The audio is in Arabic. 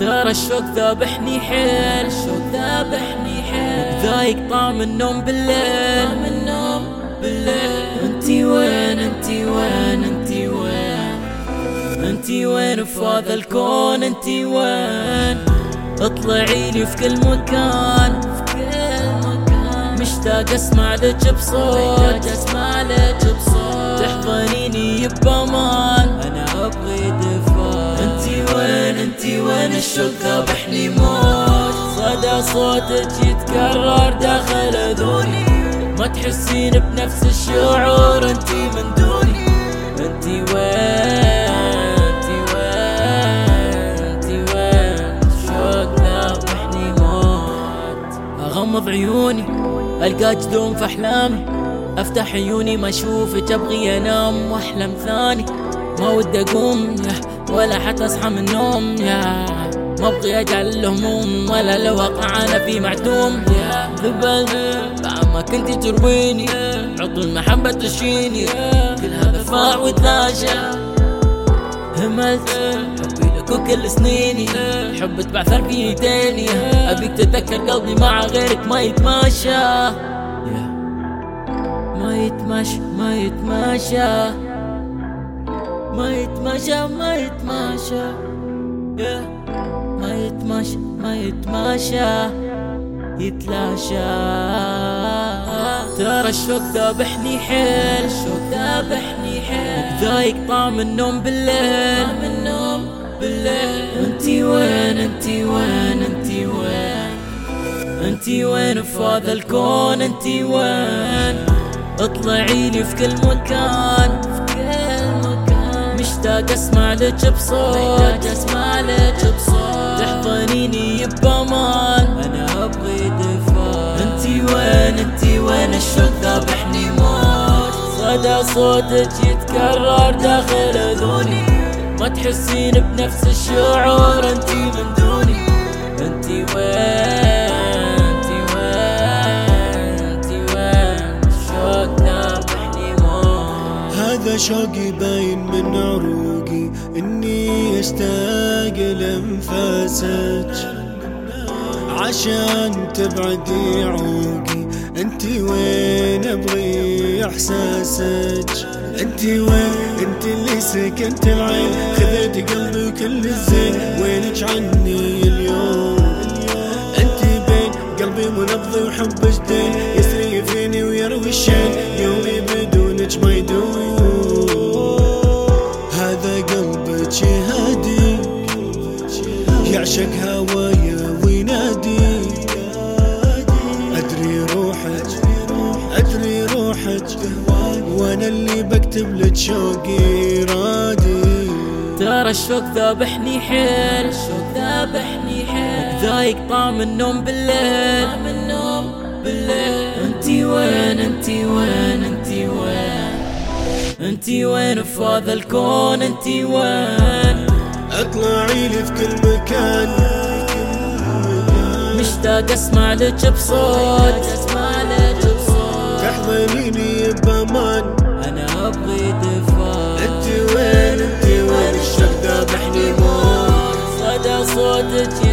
ترى الشوق ذابحني حيل. الشوق ذابحني حيل. ذايق طعم النوم بالليل. طعم النوم بالليل. انتي وين؟ انتي وين؟ انتي وين؟ انتي وين في هذا الكون؟ انتي وين؟ اطلعي لي في كل مكان. في كل مكان مشتاق أسمع لك بصوت. أسمع لك بصوت. تحضنيني بأمان. أنا أبغي وين الشوق ذابحني موت. صدى صوتك يتكرر داخل أذوني. ما تحسين بنفس الشعور أنتي من دوني. أنتي وين؟ أنتي وين؟ أنتي وين؟ الشوق ذابحني موت. أغمض عيوني القاك دوم في أحلامي. أفتح عيوني ما اشوفك ابغي أنام وأحلم ثاني. ما ودي أقوم ولا حتى أصحى من النوم يا. ما أبغي أجعل الهموم ولا الواقع أنا في معدوم يا. ذبل ما كنتي ترويني عضو المحبة تشيني كل هذا فاع وتلاشى هملت حبي لك وكل سنيني حب تبعثر في ايديني أبيك تتذكر قلبي مع غيرك ما يتماشى ما يتماشى ما يتماشى. ما يتماشى ما يتماشى ما يتماشى ما يتماشى يتلاشى. ترى الشوق ذابحني حيل الشوق ذابحني حيل. ذايق طعم النوم بالليل. طعم النوم بالليل. انتي وين انتي وين انتي وين؟ انتي وين في هذا الكون انتي وين؟ اطلعي لي في كل مكان. في مشتاق اسمع لك بصوت. اسمع لك بصوت. تحضنيني بأمان. أنا أبغي دفاك. انتي وين؟ انتي وين؟ الشوق ذابحني موت؟ صدى صوتك يتكرر داخل أذوني. ما تحسين بنفس الشعور انتي من دوني. انتي وين؟ انتي وين؟ انتي وين؟ الشوق ذابحني موت؟ هذا شوقي باين من اني اشتاق لانفاسك عشان تبعدي عوقي انتي وين ابغي احساسك؟ انتي وين؟ انتي اللي سكنت العين. خذيت قلبي وكل الزين وينك عني اليوم؟ انتي بين قلبي منبض وحب جدين يسري فيني ويروي الشين. بكتب لك شوقي رادي ترى الشوق ذابحني حيل. الشوق ذابحني حيل. ذايق طعم النوم بالليل. طعم النوم بالليل. انتي وين؟ انتي وين؟ انتي وين؟ انتي وين في هذا الكون؟ انتي وين؟ أطلعي لي في كل مكان. مشتاق أسمع لك بصوت. أسمع لك بصوت. تحضنيني ذابحني موت صدى